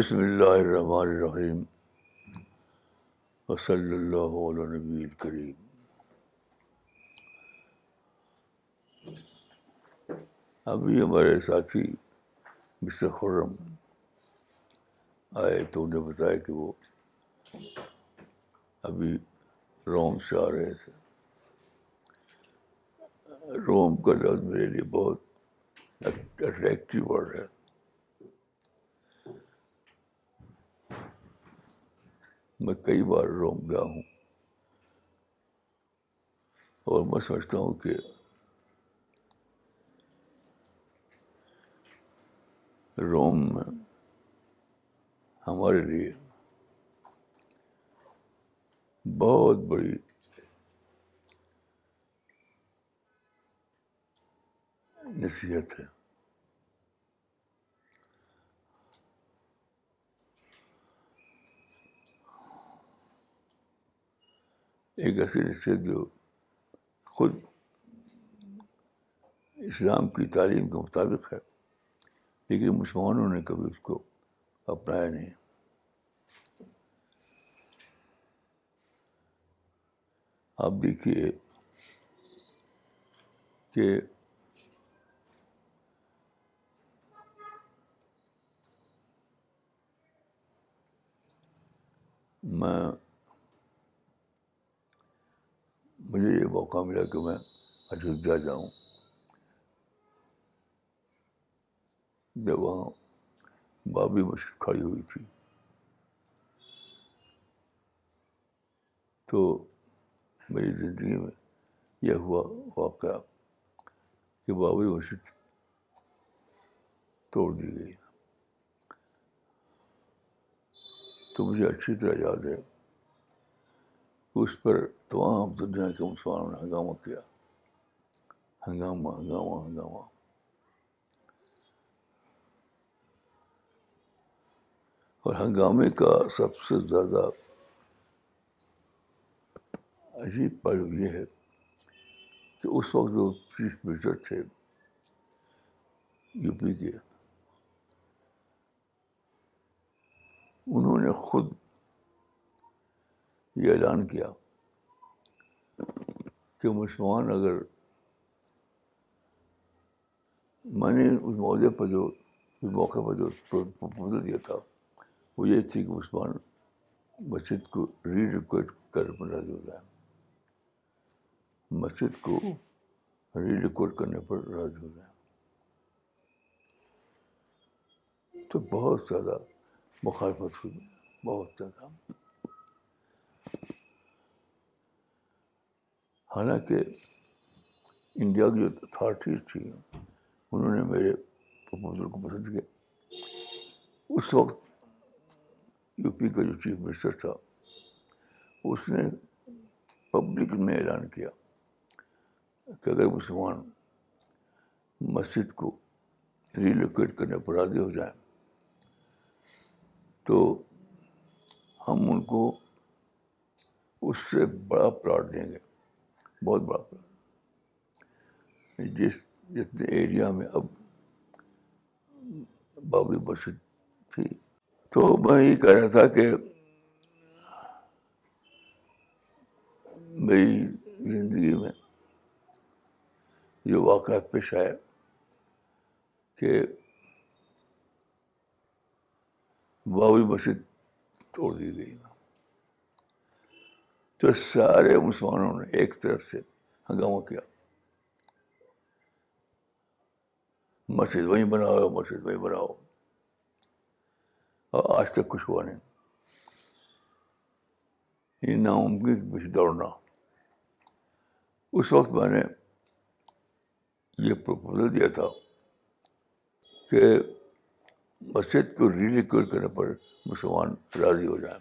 بسم اللہ الرحمن الرحیم وصلی اللہ علیہ نبی الکریم ابھی ہمارے ساتھی مسٹر خرم آئے تو انہیں بتایا کہ وہ ابھی روم سے آ رہے تھے روم کا لفظ میرے لیے بہت اٹریکٹیو ورڈ ہے میں کئی بار روم گیا ہوں اور میں سمجھتا ہوں کہ روم میں ہمارے لیے بہت بڑی نصیحت ہے ایک ایسی نصیحت جو خود اسلام کی تعلیم کے مطابق ہے لیکن مسلمانوں نے کبھی اس کو اپنایا نہیں آپ دیکھیے کہ میں مجھے یہ موقع ملا کہ میں اجودھیا جاؤں جب وہاں بابری مسجد کھڑی ہوئی تھی تو میری زندگی میں یہ ہوا واقعہ کہ بابری مسجد توڑ دی گئی تو مجھے اچھی طرح یاد ہے اس پر تمام دنیا کے مسلمانوں نے ہنگامہ کیا ہنگامہ ہنگامہ ہنگامہ اور ہنگامے کا سب سے زیادہ عجیب پہلو یہ ہے کہ اس وقت جو چیف منسٹر تھے یو پی کے انہوں نے خود یہ اعلان کیا کہ مسلمان اگر میں نے اس موضوع پر جو اس موقع پر جو پروپوزل دیا تھا وہ یہ تھی کہ مسلمان مسجد کو ری ریکویٹ کر پر راضی ہو جائیں مسجد کو ری ریکویٹ کرنے پر راضی ہو جائیں تو بہت زیادہ مخالفت ہوئی بہت زیادہ حالانکہ انڈیا کی جو اتھارٹیز تھی انہوں نے میرے پرپوزل کو پسند کیا اس وقت یو پی کا جو چیف منسٹر تھا اس نے پبلک میں اعلان کیا کہ اگر مسلمان مسجد کو ریلوکیٹ کرنے پر راضی ہو جائیں تو ہم ان کو اس سے بڑا پلاٹ دیں گے بہت بڑا جس جتنے ایریا میں اب بابری مسجد تھی تو میں یہ کہہ رہا تھا کہ میری زندگی میں یہ واقعہ پیش آیا کہ بابری مسجد توڑ دی گئی نا تو سارے مسلمانوں نے ایک طرف سے ہنگامہ کیا مسجد وہیں بناؤ مسجد وہیں بناؤ اور آج تک کچھ ہوا نہیں یہ ناممکن پیچھے دوڑنا اس وقت میں نے یہ پرپوزل دیا تھا کہ مسجد کو ریلیکور کرنے پر مسلمان راضی ہو جائیں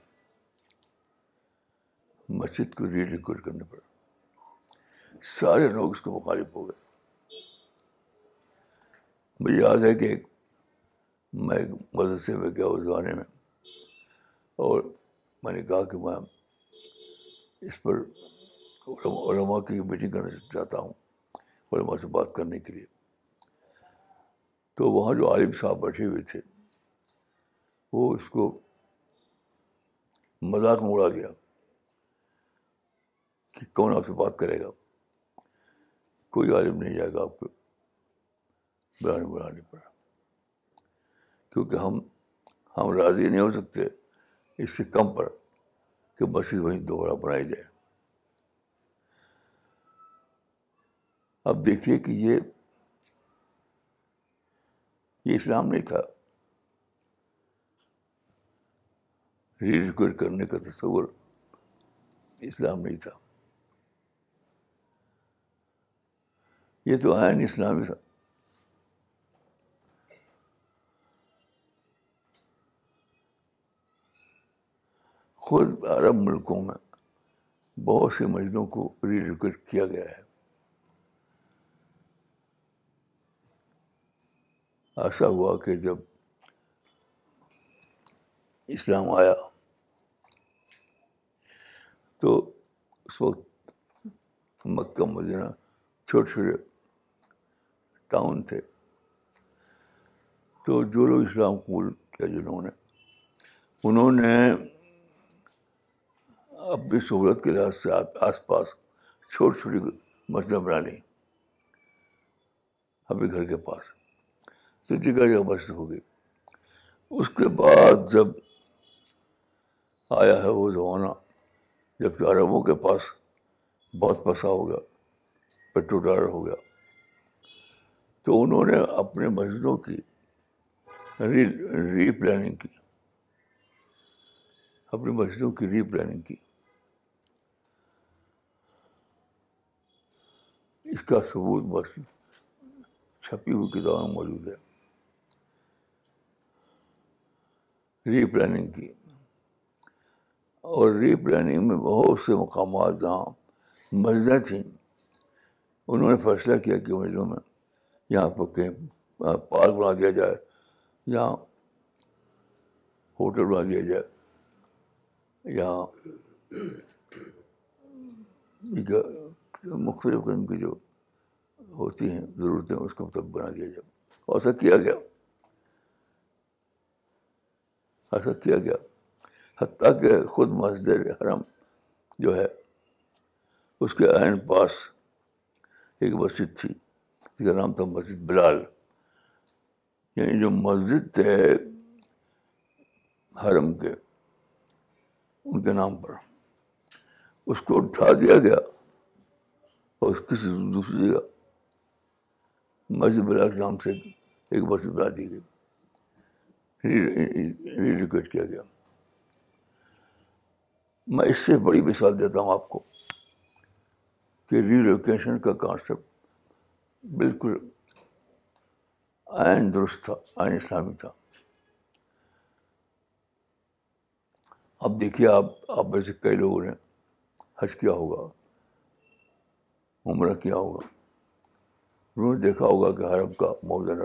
مسجد کو ری ریلیکٹ کرنے پڑا سارے لوگ اس کو مخالف ہو گئے مجھے یاد ہے کہ میں مدرسے میں گیا اس زمانے میں اور میں نے کہا کہ میں اس پر علماء کی میٹنگ کرنا چاہتا ہوں علماء سے بات کرنے کے لیے تو وہاں جو عالم صاحب بیٹھے ہوئے تھے وہ اس کو مذاق میں اڑا دیا کہ کون آپ سے بات کرے گا کوئی عالم نہیں جائے گا آپ کو پر کیونکہ ہم ہم راضی نہیں ہو سکتے اس سے کم پر کہ مسجد وہیں دوبارہ بنائی جائے اب دیکھیے کہ یہ اسلام نہیں تھا ری ریکویٹ کرنے کا تصور اسلام نہیں تھا یہ تو آئے نا اسلامی خود عرب ملکوں میں بہت سے مریضوں کو ری ریجوکیٹ کیا گیا ہے ایسا ہوا کہ جب اسلام آیا تو اس وقت مکہ مدینہ چھوٹے چھوٹے ٹاؤن تھے تو جو لوگ اسلام قبول کیا جنہوں نے انہوں نے اپنی سہولت کے لحاظ سے آس پاس چھوٹی چھوٹی مچلیاں بنا لیں اپنے گھر کے پاس تو جگہ جگہ مسجد ہو گئی اس کے بعد جب آیا ہے وہ زمانہ جب کہ عربوں کے پاس بہت پیسہ ہو گیا پیٹرول ڈالر ہو گیا تو انہوں نے اپنے مسجدوں کی ری ری پلاننگ کی اپنی مسجدوں کی ری پلاننگ کی اس کا ثبوت بس چھپی ہوئی میں موجود ہے ری پلاننگ کی اور ری پلاننگ میں بہت سے مقامات جہاں مسجدیں تھیں انہوں نے فیصلہ کیا کہ مسجدوں میں یہاں کہیں پارک بنا دیا جائے یا ہوٹل بنا دیا جائے یا مختلف قسم کی جو ہوتی ہیں ضرورتیں اس کو مطلب بنا دیا جائے ایسا کیا گیا ایسا کیا گیا حتیٰ کہ خود مسجد حرم جو ہے اس کے عین پاس ایک مسجد تھی کا نام تھا مسجد بلال یعنی جو مسجد تھے حرم کے ان کے نام پر اس کو اٹھا دیا گیا اور اس کسی دوسری جگہ مسجد بلال کے نام سے ایک مسجد بلا دی گئی ریلوکیٹ یعنی یعنی کیا گیا میں اس سے بڑی مثال دیتا ہوں آپ کو کہ ریلوکیشن کا کانسیپٹ بالکل عین درست تھا عین اسلامی تھا اب دیکھیے آپ آپ میں سے کئی لوگوں نے حج کیا ہوگا عمرہ کیا ہوگا انہوں نے دیکھا ہوگا کہ حرب کا موجن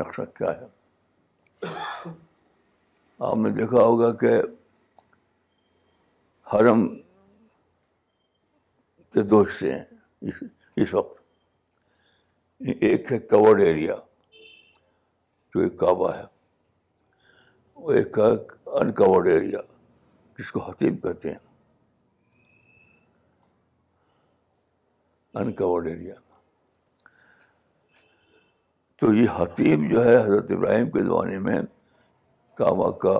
نقشہ کیا ہے آپ نے دیکھا ہوگا کہ حرم کے دو حصے ہیں اس وقت ایک ہے کورڈ ایریا جو ایک کعبہ ہے انکورڈ ایریا جس کو حتیب کہتے ہیں انکورڈ ایریا تو یہ حتیب جو ہے حضرت ابراہیم کے زمانے میں کعبہ کا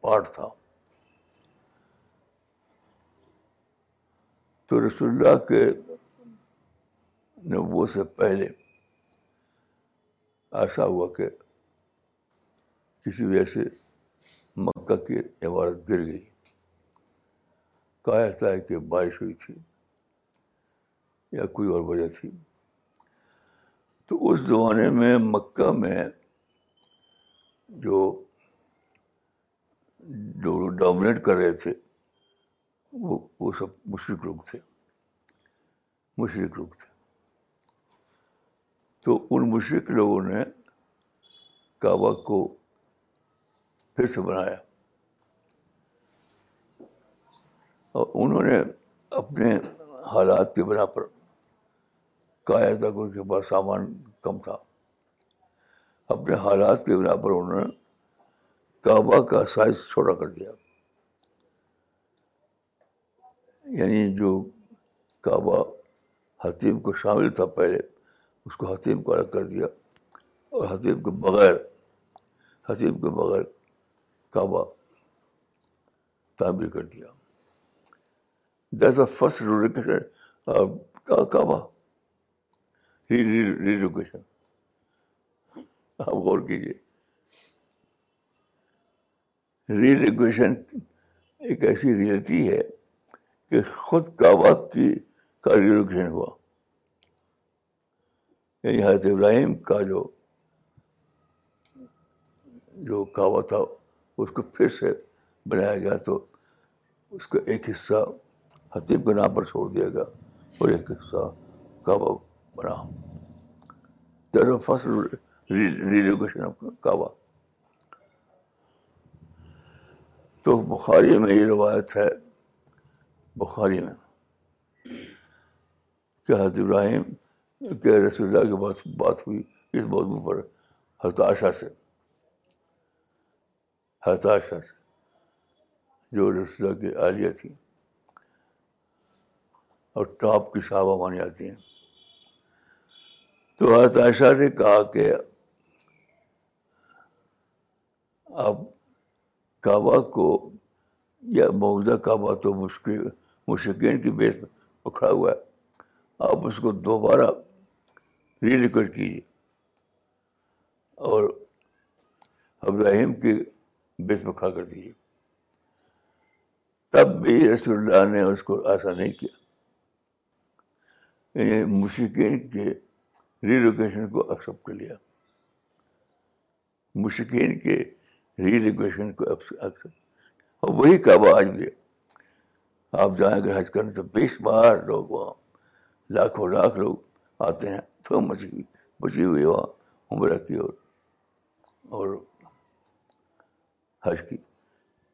پارٹ تھا تو رسول اللہ کے نبوت سے پہلے ایسا ہوا کہ کسی وجہ سے مکہ کی عمارت گر گئی کہا جاتا ہے کہ بارش ہوئی تھی یا کوئی اور وجہ تھی تو اس زمانے میں مکہ میں جو ڈومنیٹ کر رہے تھے وہ وہ سب مشرق لوگ تھے مشرق لوگ تھے تو ان مشرق لوگوں نے کعبہ کو پھر سے بنایا اور انہوں نے اپنے حالات کے پر کایا تھا کہ ان کے پاس سامان کم تھا اپنے حالات کے بنا پر انہوں نے کعبہ کا سائز چھوٹا کر دیا یعنی جو کعبہ حتیم کو شامل تھا پہلے اس کو حتیب کو الگ کر دیا اور حتیب کے بغیر حتیم کے بغیر کعبہ تعمیر کر دیا دیٹ دا فسٹ ریلوکیشن کعبہ ریلوکیشن آپ غور کیجیے ریلوکیشن ایک ایسی ریئلٹی ہے کہ خود کعبہ کی کا ریلوکیشن ہوا یعنی حضرت ابراہیم کا جو جو کعبہ تھا اس کو پھر سے بنایا گیا تو اس کا ایک حصہ حتیب کے نام پر چھوڑ دیا گیا اور ایک حصہ کعبہ بنا فسٹ آف کعبہ تو بخاری میں یہ روایت ہے بخاری میں کہ حضرت ابراہیم کہ رسول اللہ کے بعد بات ہوئی اس موضوع پر ہتاشا سے ہتاشا سے جو رسول اللہ کی عالیہ تھی اور ٹاپ کی شعبہ مانی جاتی ہیں تو ہتاشا نے کہا کہ آپ کعبہ کو یا موجودہ کعبہ تو مشکل مشقین کی بیس پر کھڑا ہوا ہے آپ اس کو دوبارہ ری لکوڈ کیجیے اور ابراہیم کے بیس بخار کر دیجیے تب بھی رسول اللہ نے اس کو آسان نہیں کیا یعنی مشکین کے ری لوکیشن کو ایکسیپٹ کر لیا مشکین کے ری لوکیشن کو وہی کعبہ آج بھی آپ جائیں گے حج کرنے تو بیس بار لوگ وہاں لاکھوں لاکھ لوگ آتے ہیں تو مچی بچی ہوئی وہاں عمرہ کی اور اور حج کی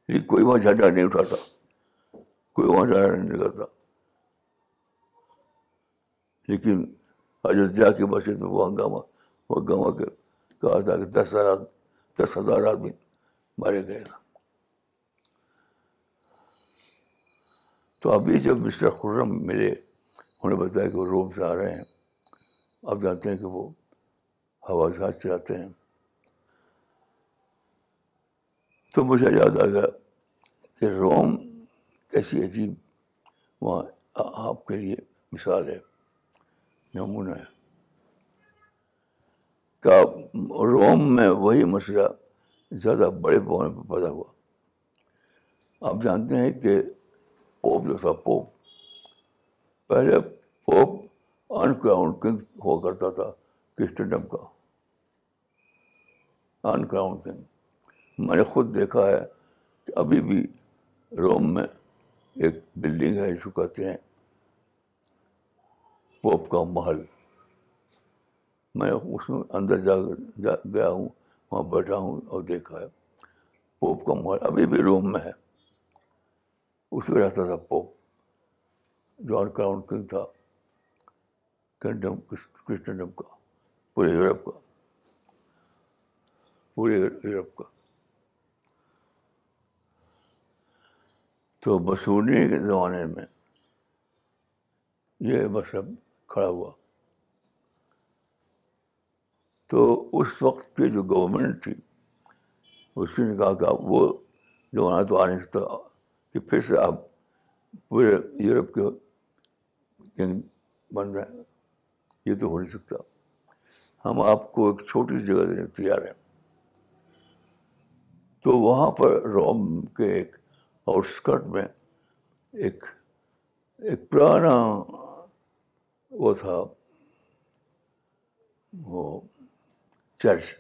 لیکن کوئی وہاں جھنڈا نہیں اٹھاتا کوئی وہاں جھنڈا نہیں نکلتا لیکن اجودھیا کی مسجد میں وہ ہنگامہ وہ ہنگامہ کے کہا تھا کہ دس ہزار دس ہزار آدمی مارے گئے تو ابھی جب مسٹر خرم ملے انہوں نے بتایا کہ وہ روم سے آ رہے ہیں آپ جانتے ہیں کہ وہ ہوا جہاز چلاتے ہیں تو مجھے یاد آ گیا کہ روم کیسی عجیب وہاں آپ کے لیے مثال ہے نمونہ ہے روم میں وہی مسئلہ زیادہ بڑے پیمانے پہ پیدا ہوا آپ جانتے ہیں کہ پوپ جو تھا پوپ پہلے پوپ ان کراؤنڈ کنگ ہوا کرتا تھا کرسٹنڈم کا انکراؤنڈ کنگ میں نے خود دیکھا ہے کہ ابھی بھی روم میں ایک بلڈنگ ہے کو کہتے ہیں پوپ کا محل میں اس میں اندر جا جا گیا ہوں وہاں بیٹھا ہوں اور دیکھا ہے پوپ کا محل ابھی بھی روم میں ہے اس میں رہتا تھا پوپ جو ان کنگ تھا کرسٹنڈم کا پورے یورپ کا پورے یورپ کا تو مسورنی کے زمانے میں یہ مذہب کھڑا ہوا تو اس وقت کی جو گورنمنٹ تھی اس نے کہا کہ وہ زمانہ تو آنے کہ پھر سے آپ پورے یورپ کے بن رہے یہ تو ہو نہیں سکتا ہم آپ کو ایک چھوٹی سی جگہ دینے تیار ہیں تو وہاں پر روم کے ایک اسکرٹ میں ایک ایک پرانا وہ تھا وہ چرچ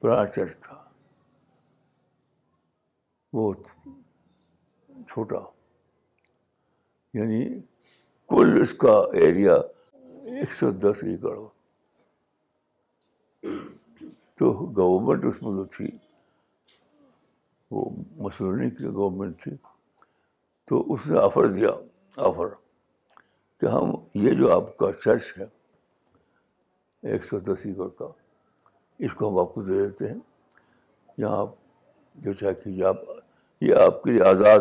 پرانا چرچ تھا وہ چھوٹا یعنی کل اس کا ایریا ایک سو دس ایکڑ ہو تو گورنمنٹ اس میں جو تھی وہ مشہور کی گورنمنٹ تھی تو اس نے آفر دیا آفر کہ ہم یہ جو آپ کا چرچ ہے ایک سو دس ایکڑ کا اس کو ہم آپ کو دے دیتے ہیں یہاں آپ جو چاہے کیجیے آپ یہ آپ کے لیے آزاد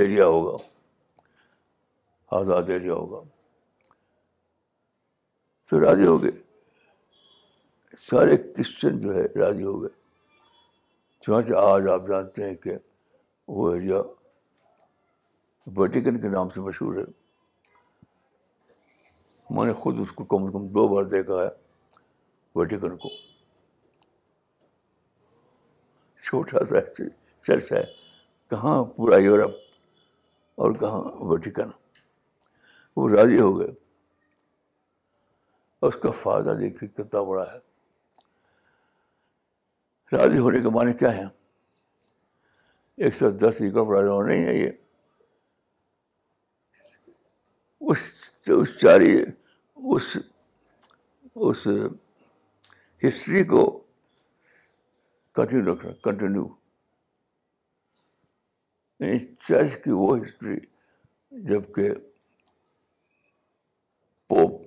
ایریا ہوگا آزاد ایریا ہوگا تو راضی ہو گئے سارے کرسچن جو ہے راضی ہو گئے چنانچہ آج آپ جانتے ہیں کہ وہ ایریا ویٹیکن کے نام سے مشہور ہے میں نے خود اس کو کم از کم دو بار دیکھا ہے ویٹیکن کو چھوٹا سا چرچ ہے کہاں پورا یورپ اور کہاں ویٹیکن وہ راضی ہو گئے اس کا فائدہ دیکھیے کتنا بڑا ہے راضی ہونے کے معنی کیا ہیں ایک سو دس ایکڑ ہونا نہیں ہونے یہ اس اس اس اس چاری ہسٹری کو کنٹینیو رکھنا کنٹینیو یعنی چرچ کی وہ ہسٹری جب کہ پوپ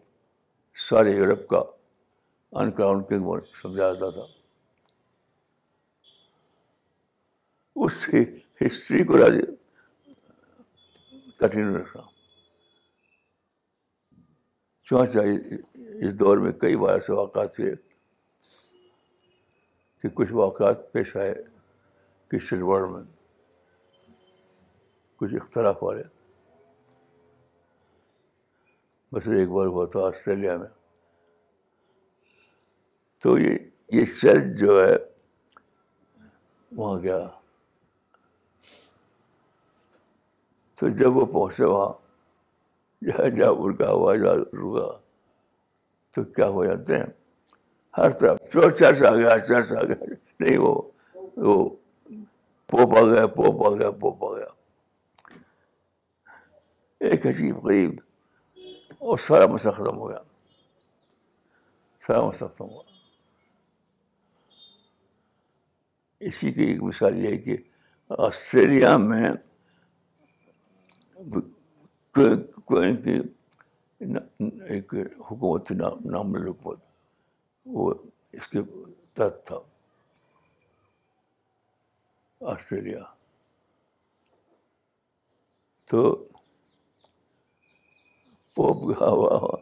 سارے یورپ کا انکراؤنڈ کنگ سمجھا جاتا تھا اس ہسٹری کو راضی کٹھن رکھنا چونچہ اس دور میں کئی بار ایسے واقعات تھے کہ کچھ واقعات پیش آئے ورلڈ میں کچھ اختلاف والے بس ایک بار ہوا تھا آسٹریلیا میں تو یہ یہ چرچ جو ہے وہاں گیا تو جب وہ پہنچے وہاں جہاں ہوا جہاں رکا تو کیا ہو جاتے ہیں ہر طرف چور چرچ آ گیا چرچ آ گیا نہیں وہ پوپ آ گیا پوپ آ گیا پوپ آ گیا ایک عجیب غریب اور سارا مسئلہ ختم ہو گیا سارا مسئلہ ختم ہوا اسی کی ایک مثال یہ ہے کہ آسٹریلیا میں ایک تھی نام نام حکومت وہ اس کے تحت تھا آسٹریلیا تو پوپ گیا ہوا ہوا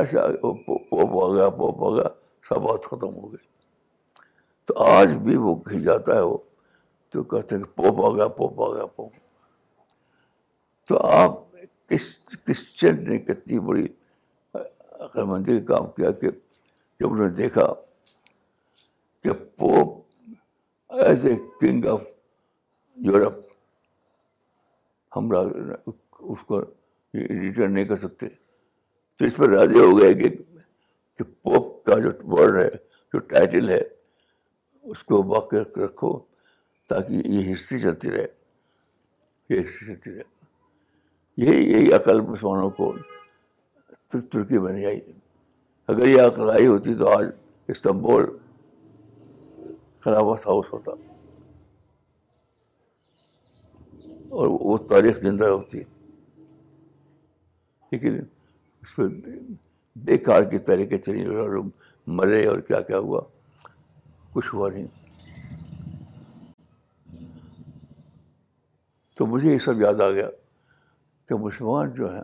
اچھا پوپ آ گیا پوپ آ گیا سب بات ختم ہو گئی تو آج بھی وہ جاتا ہے وہ تو کہتے ہیں کہ پوپ آ گیا پوپ آ گیا پوپ تو آپ کس کرسچن نے کتنی بڑی عقل مندی کام کیا کہ جب انہوں نے دیکھا کہ pope as a king of Europe ہم اس کو ریٹرن نہیں کر سکتے تو اس پر راضی ہو گئے کہ پوپ کا جو ورڈ ہے جو ٹائٹل ہے اس کو واقع رکھو تاکہ یہ ہسٹری چلتی رہے یہ ہسٹری چلتی رہے یہی یہی عقل مسلمانوں کو ترکی نہیں جائے اگر یہ عقل آئی ہوتی تو آج استنبول خلافت ہاؤس ہوتا اور وہ تاریخ زندہ ہوتی ہے لیکن جی؟ اس پہ بیکار کی کے چلی چلے اور مرے اور کیا کیا ہوا کچھ ہوا نہیں تو مجھے یہ سب یاد آ گیا کہ مسلمان جو ہیں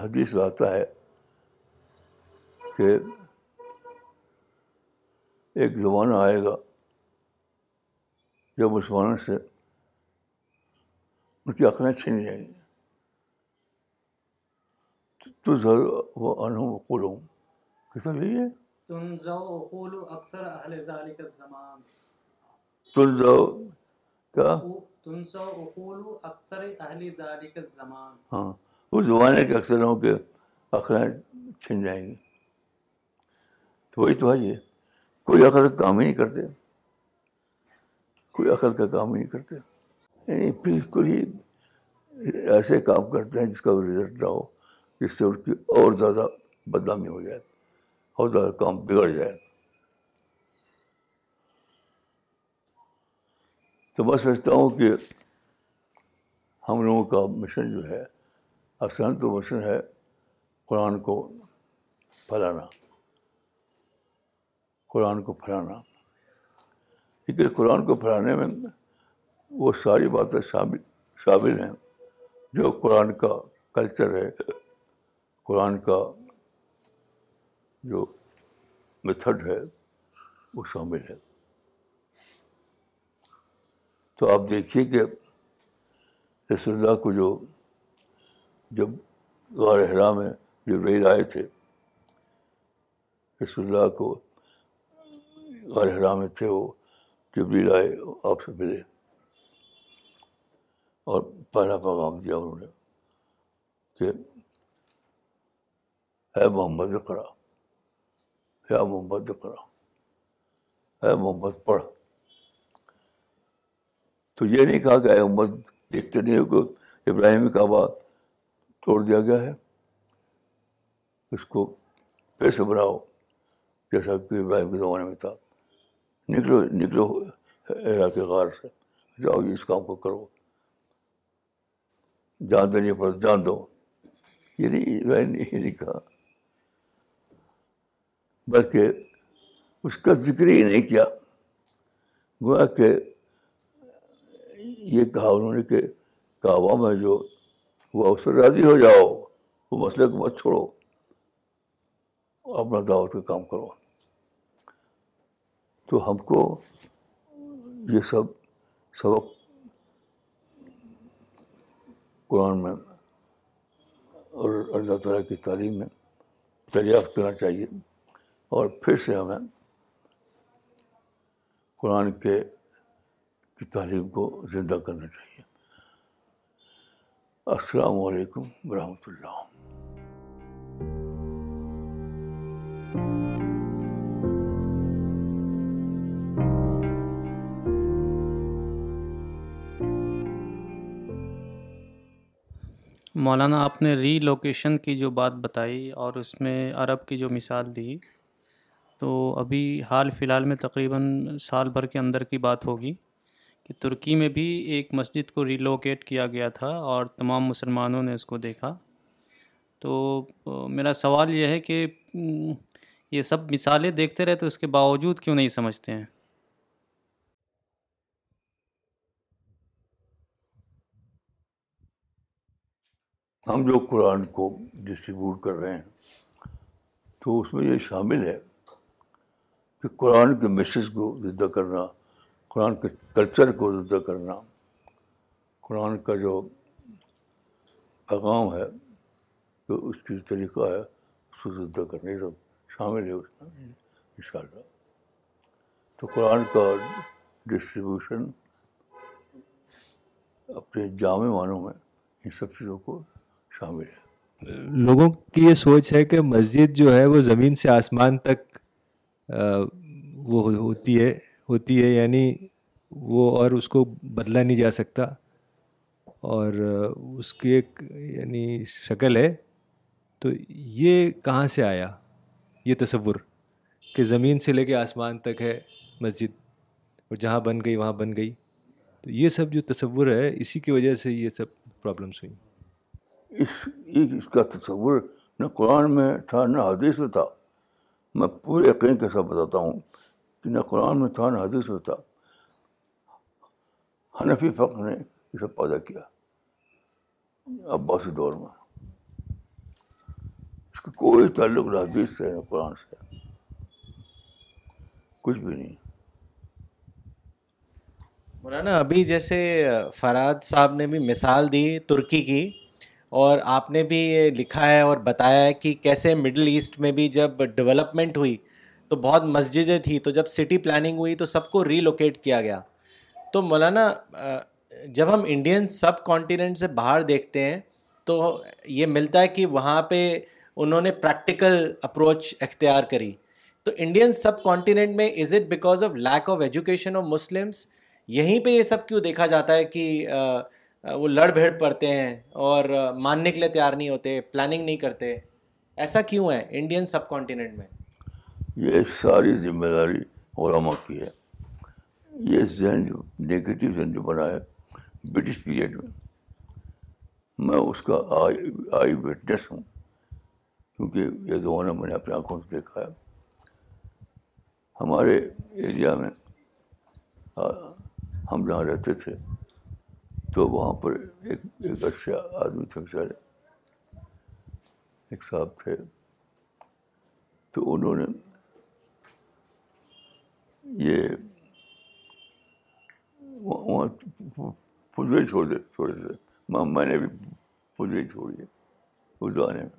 حدیث آتا ہے کہ ایک زمانہ آئے گا جب مسلمانوں سے ان کی عقلیں چھین جائیں گی تو و انہم قلوم کتنا یہی ہے اکثر اہل ذالک الزمان تنزو کیا تنسو اقول اکثر اہل ذالک الزمان ہاں اس زمانے کے ہوں کے اخرات چھن جائیں گے تو وہی تو ہے یہ کوئی عقل کا کام ہی نہیں کرتے کوئی عقل کا کام ہی نہیں کرتے یعنی بالکل ہی ایسے کام کرتے ہیں جس کا رزلٹ نہ ہو جس سے اس کی اور زیادہ بدنامی ہو جائے اور زیادہ کام بگڑ جائے تو میں سمجھتا ہوں کہ ہم لوگوں کا مشن جو ہے اصل تو مشن ہے قرآن کو پھیلانا قرآن کو پھیلانا لیکن قرآن کو پھیلانے میں وہ ساری باتیں شامل شامل ہیں جو قرآن کا کلچر ہے قرآن کا جو میتھڈ ہے وہ شامل ہے تو آپ دیکھیے کہ رسول اللہ کو جو جب غار میں جب جبری آئے تھے رسول اللہ کو غار حرا میں تھے وہ ریل آئے آپ سے ملے اور پہلا پیغام دیا انہوں نے کہ ہے محمد اقرا یا محمد اقرا اے محمد پڑھ تو یہ نہیں کہا کہ اے محمد دیکھتے نہیں ہو کہ کا کعبات توڑ دیا گیا ہے اس کو سے بناؤ جیسا کہ ابراہیم کے زمانے میں تھا نکلو نکلو عراق غار سے جاؤ اس کام کو کرو جان دینی پر جان دو یہ نہیں یہ نہیں کہا بلکہ اس کا ذکر ہی نہیں کیا گویا کہ یہ کہا انہوں نے کہ کعبہ میں جو وہ پر راضی ہو جاؤ وہ مسئلے کو مت چھوڑو اپنا دعوت کا کام کرو تو ہم کو یہ سب سبق قرآن میں اور اللہ تعالیٰ کی تعلیم میں دریافت کرنا چاہیے اور پھر سے ہمیں قرآن کے کی تعلیم کو زندہ کرنا چاہیے السلام علیکم ورحمۃ اللہ مولانا آپ نے ری لوکیشن کی جو بات بتائی اور اس میں عرب کی جو مثال دی تو ابھی حال فی الحال میں تقریباً سال بھر کے اندر کی بات ہوگی کہ ترکی میں بھی ایک مسجد کو ریلوکیٹ کیا گیا تھا اور تمام مسلمانوں نے اس کو دیکھا تو میرا سوال یہ ہے کہ یہ سب مثالیں دیکھتے رہے تو اس کے باوجود کیوں نہیں سمجھتے ہیں ہم لوگ قرآن کو ڈسٹریبیوٹ کر رہے ہیں تو اس میں یہ شامل ہے کہ قرآن کے میسیج کو زدہ کرنا قرآن کے کلچر کو زدہ کرنا قرآن کا جو پیغام ہے جو اس کی طریقہ ہے اس کو زدہ کرنا یہ سب شامل ہے اس میں ان شاء اللہ تو قرآن کا ڈسٹریبیوشن اپنے جامع معنوں میں ان سب چیزوں کو شامل ہے لوگوں کی یہ سوچ ہے کہ مسجد جو ہے وہ زمین سے آسمان تک وہ ہوتی ہے ہوتی ہے یعنی وہ اور اس کو بدلا نہیں جا سکتا اور اس کی ایک یعنی شکل ہے تو یہ کہاں سے آیا یہ تصور کہ زمین سے لے کے آسمان تک ہے مسجد اور جہاں بن گئی وہاں بن گئی تو یہ سب جو تصور ہے اسی کی وجہ سے یہ سب پرابلمس ہوئیں اس اس کا تصور نہ قرآن میں تھا نہ حدیث میں تھا میں پورے یقین کے ساتھ بتاتا ہوں کہ نہ قرآن میں تھا نہ حدیث میں تھا حنفی فخر نے یہ سب پیدا کیا عباسی دور میں اس کا کوئی تعلق نہ حدیث سے نہ قرآن سے کچھ بھی نہیں مولانا ابھی جیسے فراد صاحب نے بھی مثال دی ترکی کی اور آپ نے بھی یہ لکھا ہے اور بتایا ہے کہ کیسے مڈل ایسٹ میں بھی جب ڈیولپمنٹ ہوئی تو بہت مسجدیں تھیں تو جب سٹی پلاننگ ہوئی تو سب کو ریلوکیٹ کیا گیا تو مولانا جب ہم انڈین سب کانٹیننٹ سے باہر دیکھتے ہیں تو یہ ملتا ہے کہ وہاں پہ انہوں نے پریکٹیکل اپروچ اختیار کری تو انڈین سب کانٹیننٹ میں is it because of lack of education of Muslims یہیں پہ یہ سب کیوں دیکھا جاتا ہے کہ وہ لڑ بھیڑ پڑتے ہیں اور ماننے کے لیے تیار نہیں ہوتے پلاننگ نہیں کرتے ایسا کیوں ہے انڈین سب کانٹیننٹ میں یہ ساری ذمہ داری علماء کی ہے یہ ذہن جو نگیٹو ذہن جو بنا ہے برٹش پیریڈ میں میں اس کا آئی آئی وٹنس ہوں کیونکہ یہ زمانہ میں نے اپنی آنکھوں سے دیکھا ہے ہمارے ایریا میں ہم جہاں رہتے تھے تو وہاں پر ایک ایک اچھا آدمی تھے بیچارے ایک صاحب تھے تو انہوں نے یہ وہاں پجوے دے چھوڑے تھے میں نے بھی پجوے چھوڑی اس زمانے میں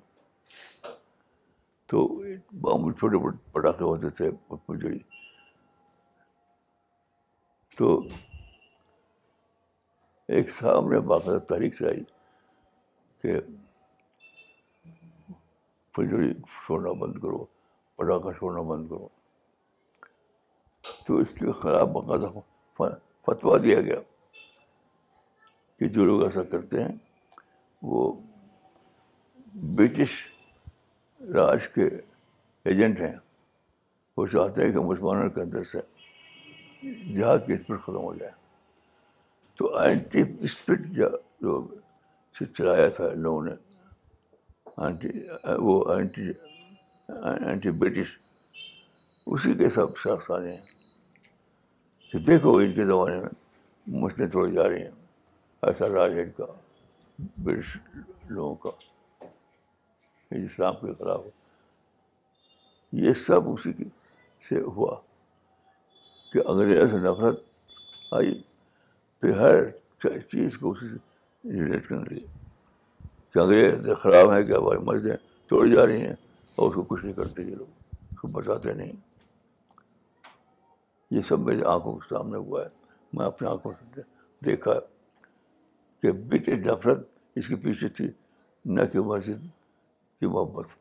تو چھوٹے پٹاخے ہوتے تھے پجڑی تو ایک سامنے باقاعدہ تاریخ سے آئی کہ پھل چھوڑنا بند کرو پٹاخہ چھوڑنا بند کرو تو اس کے خلاف باقاعدہ فتوا دیا گیا کہ جو لوگ ایسا کرتے ہیں وہ برٹش راج کے ایجنٹ ہیں وہ چاہتے ہیں کہ مسلمانوں کے اندر سے جہاد کے اس پر ختم ہو جائے تو اینٹی اسپرٹ جو چلایا تھا تھا لوگوں نے اینٹی اینٹی برٹش اسی کے سب شخص آ رہے ہیں دیکھو ان کے زمانے میں مسلم تھوڑی جا رہی ہیں ایسا راج ان کا برٹش لوگوں کا اسلام کے خلاف یہ سب اسی سے ہوا کہ انگریز نفرت آئی پھر ہر چیز کو سے ریلیٹ کرنے ہے کہ انگریز خراب ہیں کہ ہماری مسجدیں توڑی جا رہی ہیں اور اس کو کچھ نہیں کرتے یہ لوگ اس کو بچاتے نہیں یہ سب میری آنکھوں کے سامنے ہوا ہے میں اپنی آنکھوں سے دیکھا کہ بے نفرت اس کے پیچھے تھی نہ کہ مسجد کی محبت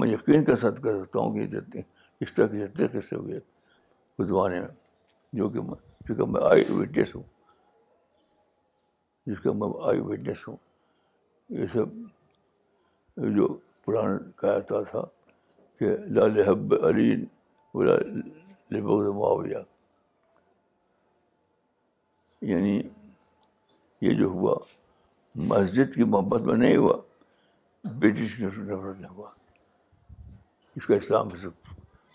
میں یقین کے ساتھ کر سکتا ہوں کہ اس طرح کے ہوئے اس زمانے میں جو کہ جس کا میں آئی وٹنس ہوں جس کا میں آئی وٹنس ہوں یہ سب جو پرانا کہتا تھا کہ لال حب علی معاویہ یعنی یہ جو ہوا مسجد کی محبت میں نہیں ہوا برٹش نفرت نے ہوا اس کا اسلام سے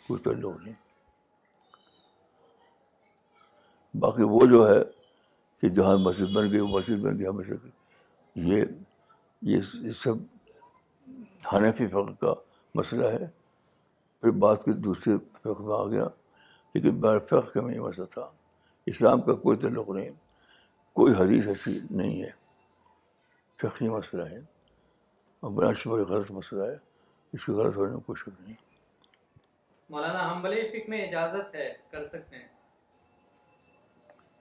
کوئی تعلق نہیں باقی وہ جو ہے کہ جہاں مسجد بن گئی وہ مسجد بن گئی یہ یہ سب حنفی فقہ کا مسئلہ ہے پھر بات کے دوسرے فقر میں آ گیا لیکن بر فقر میں یہ مسئلہ تھا اسلام کا کوئی تعلق نہیں کوئی حدیث ایسی نہیں ہے فقی مسئلہ ہے اور بنا شبہ غلط مسئلہ ہے اس کے غلط ہونے میں کوئی شک نہیں مولانا ہم فکر اجازت ہے کر سکتے ہیں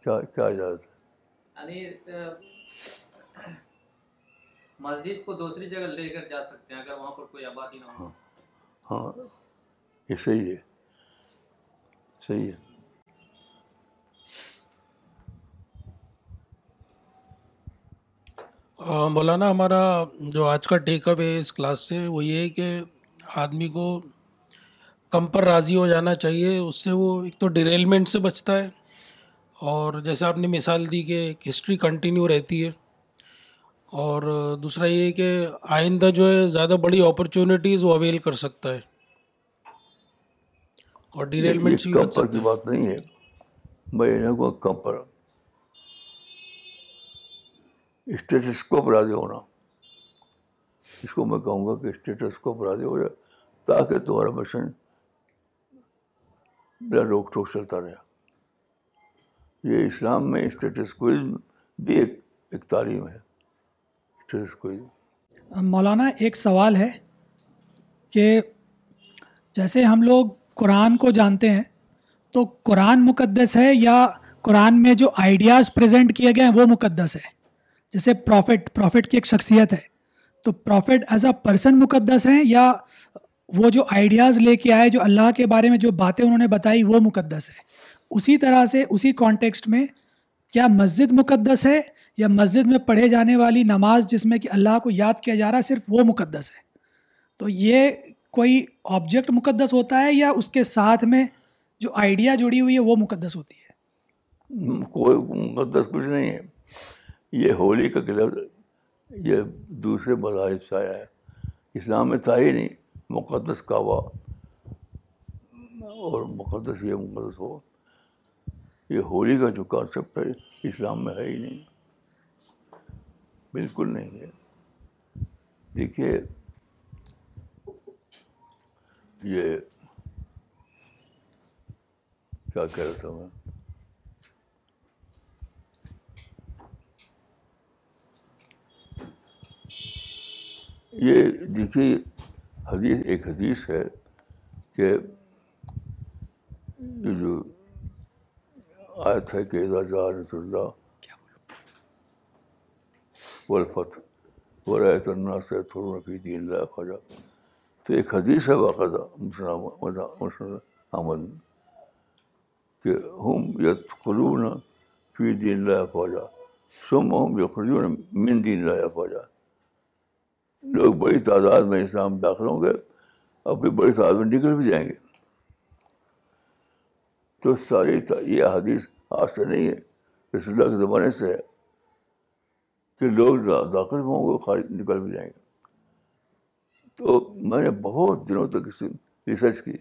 کیا اجازت ہے یعنی، مسجد کو دوسری جگہ لے کر جا سکتے ہیں اگر وہاں پر کوئی آبادی نہ ہو ہاں, ہاں، یہ صحیح ہے صحیح ہے مولانا ہمارا جو آج کا ٹیک اپ ہے اس کلاس سے وہ یہ ہے کہ آدمی کو کم پر راضی ہو جانا چاہیے اس سے وہ ایک تو ڈیریلمنٹ سے بچتا ہے اور جیسے آپ نے مثال دی کہ ہسٹری کنٹینیو رہتی ہے اور دوسرا یہ کہ آئندہ جو ہے زیادہ بڑی اپرچونیٹیز وہ اویل کر سکتا ہے اور ڈیریلمنٹ کی بات نہیں ہے میں اسٹیٹس کو اپرادی ہونا اس کو میں کہوں گا کہ اسٹیٹس کو اپرادی ہو جائے تاکہ تمہارا مشن بلا روک ٹوک چلتا رہے یہ اسلام میں اسٹیٹس اسٹیٹس بھی ایک ایک تعلیم ہے مولانا ایک سوال ہے کہ جیسے ہم لوگ قرآن کو جانتے ہیں تو قرآن مقدس ہے یا قرآن میں جو آئیڈیاز پریزنٹ کیے گئے ہیں وہ مقدس ہے جیسے پروفٹ پروفٹ کی ایک شخصیت ہے تو پروفٹ ایز اے پرسن مقدس ہیں یا وہ جو آئیڈیاز لے کے آئے جو اللہ کے بارے میں جو باتیں انہوں نے بتائی وہ مقدس ہے اسی طرح سے اسی کانٹیکسٹ میں کیا مسجد مقدس ہے یا مسجد میں پڑھے جانے والی نماز جس میں کہ اللہ کو یاد کیا جا رہا ہے صرف وہ مقدس ہے تو یہ کوئی آبجیکٹ مقدس ہوتا ہے یا اس کے ساتھ میں جو آئیڈیا جڑی ہوئی ہے وہ مقدس ہوتی ہے کوئی مقدس کچھ نہیں ہے یہ ہولی کا یہ دوسرے مذاہب سے آیا ہے اسلام میں تھا ہی نہیں مقدس کعبہ اور مقدس یہ مقدس ہو یہ ہولی کا جو کانسیپٹ ہے اسلام میں ہے ہی نہیں بالکل نہیں ہے دیکھیے یہ کیا کہہ رہا تھا میں یہ دیکھیے حدیث ایک حدیث ہے کہ جو آئے تھے فی دین اللہ خواجہ تو ایک حدیث ہے باقاعدہ احمد کہ ہم یت خلو نا فی دین اللہ خواجہ سم ہم یخرجون من نا دین اللہ خواجہ لوگ بڑی تعداد میں اسلام داخل ہوں گے اب بھی بڑی تعداد میں نکل بھی جائیں گے تو ساری یہ حدیث آج سے نہیں ہے اس اللہ کے زمانے سے ہے کہ لوگ داخل ہوں گے خارج نکل بھی جائیں گے تو میں نے بہت دنوں تک اس ریسرچ کی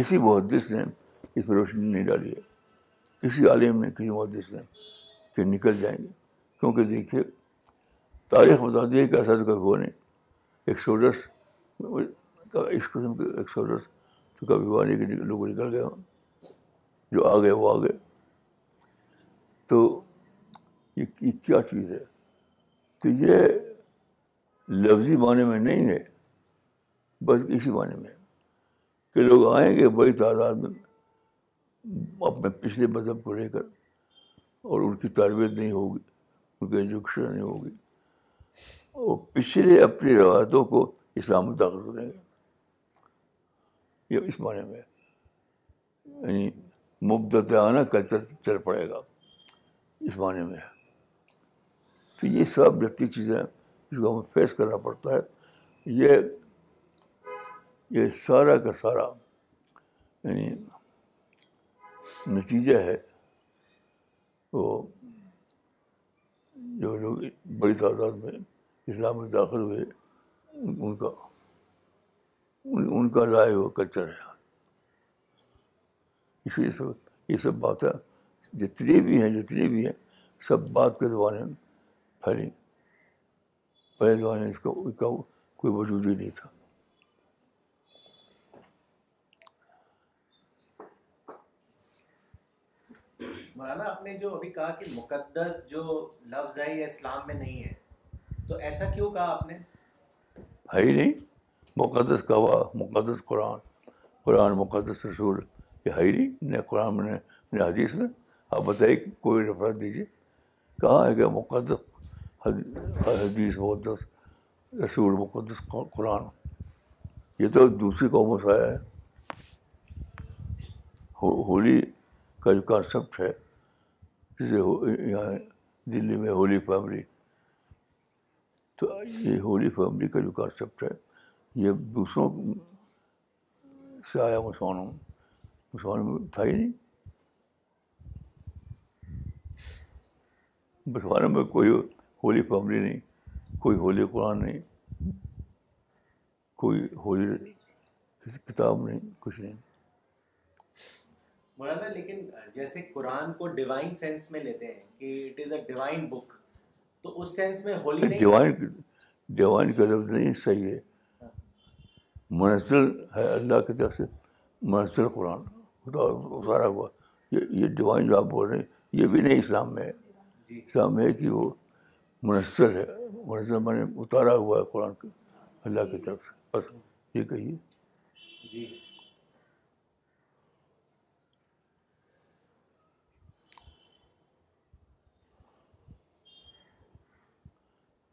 کسی محدث نے اس پہ روشنی نہیں ڈالی ہے کسی عالم نے کسی محدث نے کہ نکل جائیں گے کیونکہ دیکھیے تاریخ بتاتی ہے کہ ایسا تو نہیں ایک سو رس اس قسم کے ایک سو ہوا نہیں کہ لوگ نکل گئے جو آ گئے وہ آ گئے تو یہ کیا چیز ہے تو یہ لفظی معنی میں نہیں ہے بس اسی معنی میں کہ لوگ آئیں گے بڑی تعداد میں اپنے پچھلے مذہب کو لے کر اور ان کی تربیت نہیں ہوگی ان کی ایجوکیشن نہیں ہوگی اور پچھلے اپنی روایتوں کو اسلام میں داخل کریں گے یہ اس معنی میں یعنی کلچر چل پڑے گا اس معنی میں تو یہ سب جتنی چیزیں جس کو ہمیں فیس کرنا پڑتا ہے یہ یہ سارا کا سارا یعنی نتیجہ ہے وہ جو لوگ بڑی تعداد میں اسلام میں داخل ہوئے ان کا ان کا رائے یہ سب باتیں جتنی بھی ہیں جتنے بھی ہیں سب بات کے پہلے اس کا کوئی وجود ہی نہیں تھا مولانا آپ نے جو ابھی کہا کہ مقدس جو لفظ ہے یہ اسلام میں نہیں ہے تو ایسا کیوں کہا آپ نے ہے ہی نہیں مقدس کعبہ مقدس قرآن قرآن مقدس رسول یہ نہ قرآن نے نہ حدیث میں آپ بتائیے کوئی رفرت دیجیے کہاں ہے کہ مقدس حدیث مقدس رسول مقدس قرآن یہ تو دوسری قوموں سے آیا ہے ہولی کا جو کانسیپٹ ہے جیسے یہاں دلی میں ہولی فیملی تو یہ ہولی فیملی کا جو کانسیپٹ ہے یہ دوسروں سے آیا مسلمانوں مسلمانوں میں تھا ہی نہیں مسلمانوں میں کوئی ہولی فیملی نہیں کوئی ہولی قرآن نہیں کوئی ہولی کتاب نہیں کچھ نہیں مولانا لیکن جیسے قرآن کو ڈیوائن سینس میں لیتے ہیں کہ it is a divine divine divine book تو اس سینس میں ہولی کا لفظ نہیں صحیح ہے منحصر ہے اللہ کی طرف سے منحصر قرآن خدا اتارا ہوا یہ یہ ڈیوائن جو آپ بول رہے ہیں یہ بھی نہیں اسلام میں ہے جی۔ اسلام میں ہے کہ وہ منحصر ہے منحصر میں نے اتارا ہوا ہے قرآن اللہ کی طرف سے بس یہ کہیے جی۔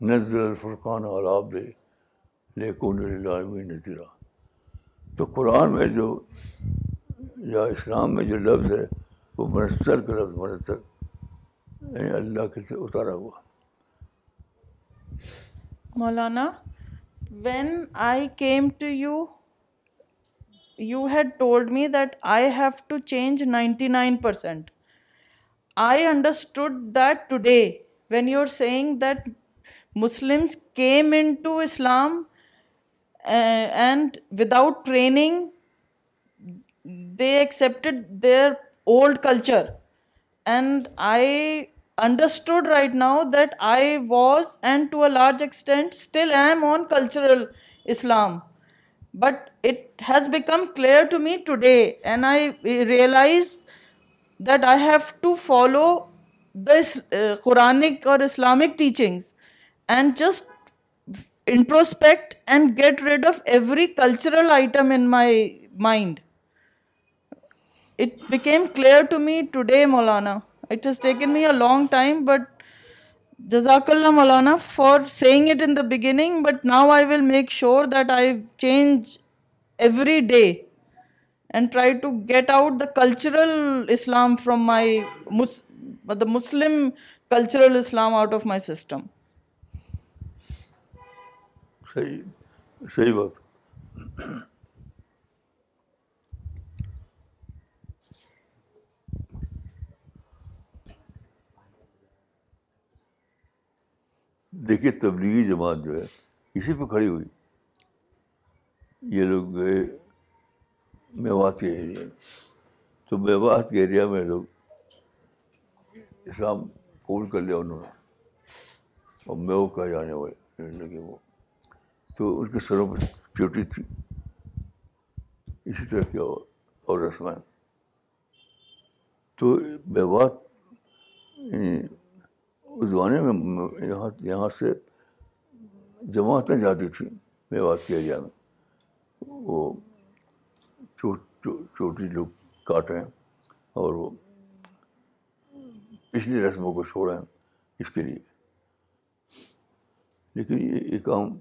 نظر فرقان العاب لیکن تو قرآن میں جو یا اسلام میں جو لفظ ہے وہ منصر کا لفظ منصر یعنی اللہ کے سے اتارا ہوا مولانا when I came to you you had told me that I have to change ninety nine percent I understood that today when you are seeing that Muslims came in to Islam and without training, they accepted their old culture. And I understood right now that I was, and to a large extent still am, on cultural Islam. But it has become clear to me today, and I realize that I have to follow this uh, Quranic or Islamic teachings and just introspect and get rid of every cultural item in my mind. It became clear to me today, Maulana. It has taken me a long time, but Jazakallah, Maulana, for saying it in the beginning, but now I will make sure that I change every day and try to get out the cultural Islam from my, the Muslim cultural Islam out of my system. صحیح صحیح بات دیکھیے تبلیغی جماعت جو ہے اسی پہ کھڑی ہوئی یہ لوگ گئے میوات کے ایریا میں تو میوات کے ایریا میں لوگ اسلام قبول کر لیا انہوں نے اور میو کا جانے والے لگے وہ تو اس کے سروں پر چوٹی تھی اسی طرح کی اور رسمیں تو بیوات یعنی اس زمانے میں یہاں یہاں سے جماعتیں جاتی تھیں بیوات کے ایریا میں وہ چوٹی لوگ کاٹ رہے ہیں اور وہ پچھلی رسموں کو چھوڑ رہے ہیں اس کے لیے لیکن یہ کام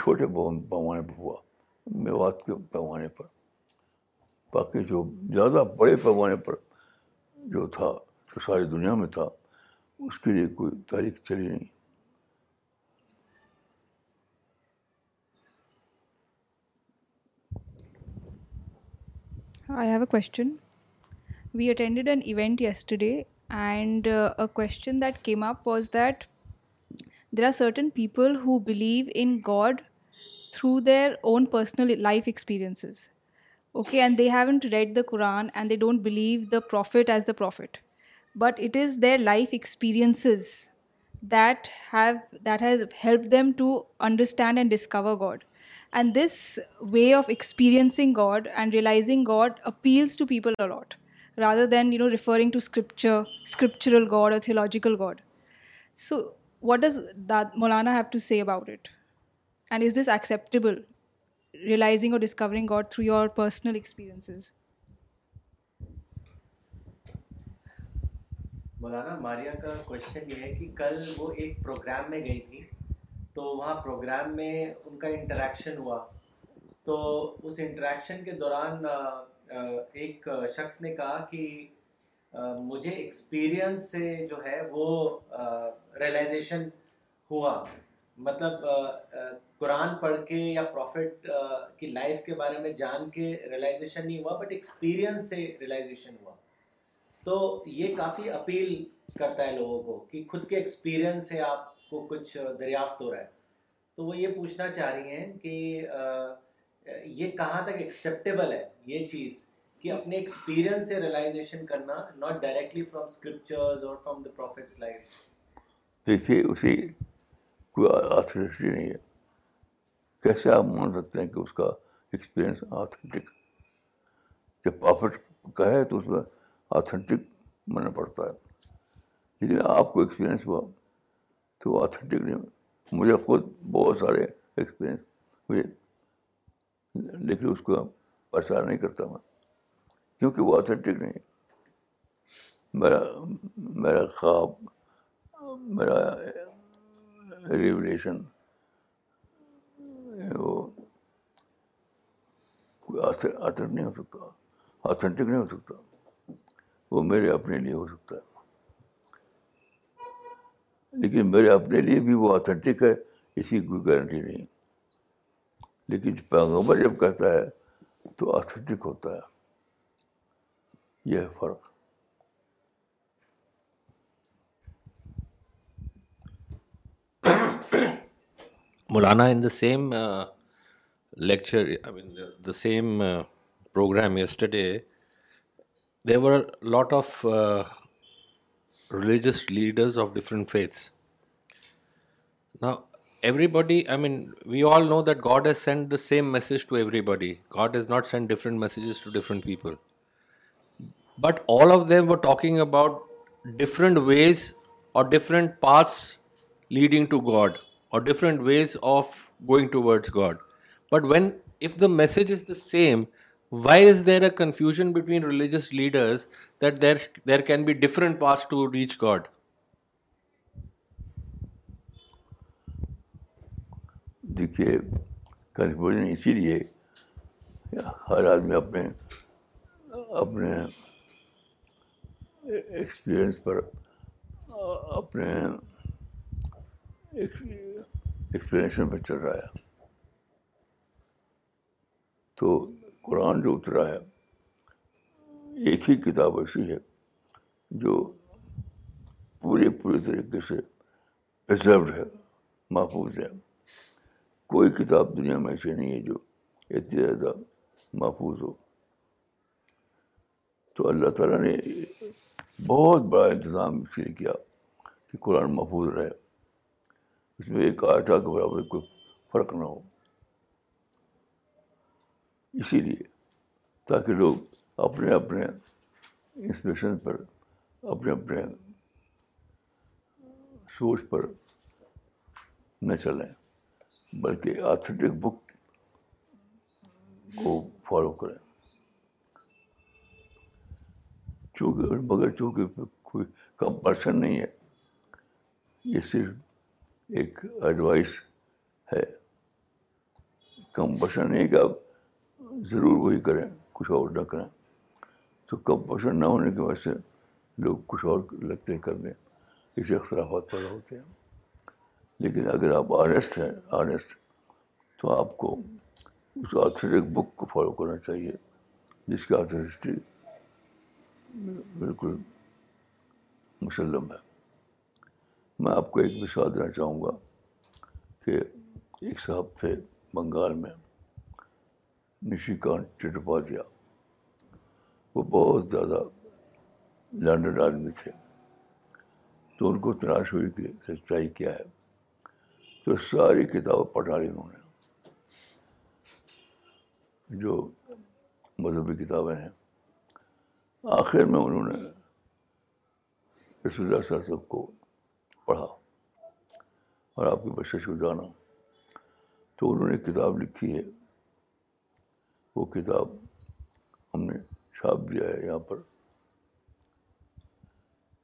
چھوٹے پیمانے پر ہوا میوات کے پیمانے پر باقی جو زیادہ بڑے پیمانے پر جو تھا جو ساری دنیا میں تھا اس کے لیے کوئی تاریخ چلی نہیں I have a question we attended an event yesterday and a question that came up was that There are certain people who believe in God through their own personal life experiences. Okay, and they haven't read the Quran and they don't believe the prophet as the prophet. But it is their life experiences that has helped them to understand and discover God. And this way of experiencing God and realizing God appeals to people a lot, rather than referring to scriptural God or theological God. So what does that Maulana have to see about it and is this acceptable realizing اور discovering God through your personal experiences مولانا ماریا کا question یہ ہے کہ کل وہ ایک programme میں گئی تھی تو وہاں پروگرام میں ان کا انٹریکشن ہوا تو اس انٹریکشن کے دوران ایک شخص نے کہا کہ مجھے ایکسپیرینس سے جو ہے وہ ریلائزیشن ہوا مطلب قرآن پڑھ کے یا پروفٹ کی لائف کے بارے میں جان کے ریئلائزیشن نہیں ہوا بٹ ایکسپیرینس سے ریئلائزیشن ہوا تو یہ کافی اپیل کرتا ہے لوگوں کو کہ خود کے ایکسپیرینس سے آپ کو کچھ دریافت ہو رہا ہے تو وہ یہ پوچھنا چاہ رہی ہیں کہ یہ کہاں تک ایکسیپٹیبل ہے یہ چیز کہ اپنے ایکسپیرینس سے ریلائزیشن کرنا ناٹ ڈائریکٹلی فرام اسکرپچرز اور فرام دا پروفٹس لائف دیکھیے اسی کوئی آتھورٹی نہیں ہے کیسے آپ مان سکتے ہیں کہ اس کا ایکسپیرئنس آتھینٹک جب پرافٹ کہے تو اس میں آتھینٹک ماننا پڑتا ہے لیکن آپ کو ایکسپیرئنس ہوا تو آتھینٹک نہیں مجھے خود بہت سارے ایکسپیرئنس ہوئے لیکن اس کو پریشان نہیں کرتا میں کیونکہ وہ اتھینٹک نہیں میرا میرا خواب میرا ریولیشن وہ کوئی نہیں ہو سکتا اتھینٹک نہیں ہو سکتا وہ میرے اپنے لیے ہو سکتا ہے لیکن میرے اپنے لیے بھی وہ اتھینٹک ہے اسی کی کوئی گارنٹی نہیں لیکن پیغمبر جب کہتا ہے تو اتھینٹک ہوتا ہے یہ ہے فرق مولانا in the same lecture the same program yesterday were lot of religious leaders of different faiths نا everybody I mean we all know that God has sent the same message to everybody God has not sent different messages to different people but all of them وہ talking about different ways اور different paths leading to God اور different ways of going towards God but when if the message is the same why is there a confusion between religious leaders that there there can be different paths to reach God دیکھیے confusion اسی لیے ہر آدمی اپنے اپنے experience پر اپنے experience پر چل رہا ہے تو قرآن جو اترا ہے ایک ہی کتاب ایسی ہے جو پورے پورے طریقے سے پرزروڈ ہے محفوظ ہے کوئی کتاب دنیا میں ایسی نہیں ہے جو اتنی زیادہ محفوظ ہو تو اللہ تعالیٰ نے بہت بڑا انتظام اس لیے کیا کہ قرآن محفوظ رہے اس میں ایک آٹا کے برابر کوئی فرق نہ ہو اسی لیے تاکہ لوگ اپنے اپنے انسپریشن پر اپنے اپنے سوچ پر نہ چلیں بلکہ آتھیٹک بک کو فالو کریں چونکہ مگر چونکہ کوئی پرسن نہیں ہے یہ صرف ایک ایڈوائس ہے پرسن نہیں کہ آپ ضرور وہی کریں کچھ اور نہ کریں تو پرسن نہ ہونے کی وجہ سے لوگ کچھ اور لگتے ہیں کرنے اسے اختلافات پیدا ہوتے ہیں لیکن اگر آپ آنیسٹ ہیں آنیسٹ تو آپ کو اس آتھریٹک ایک بک کو فالو کرنا چاہیے جس کی آتھر ہسٹری بالکل مسلم ہے میں آپ کو ایک مثال دینا چاہوں گا کہ ایک صاحب تھے بنگال میں نشی کانت چٹوپادیا وہ بہت زیادہ لانڈن آدمی تھے تو ان کو تلاش ہوئی کہ سچائی کیا ہے تو ساری کتابیں پڑھا لی انہوں نے جو مذہبی کتابیں ہیں آخر میں انہوں نے رسول اللہ علیہ سب کو پڑھا اور آپ کی بشش کو جانا تو انہوں نے کتاب لکھی ہے وہ کتاب ہم نے چھاپ دیا ہے یہاں پر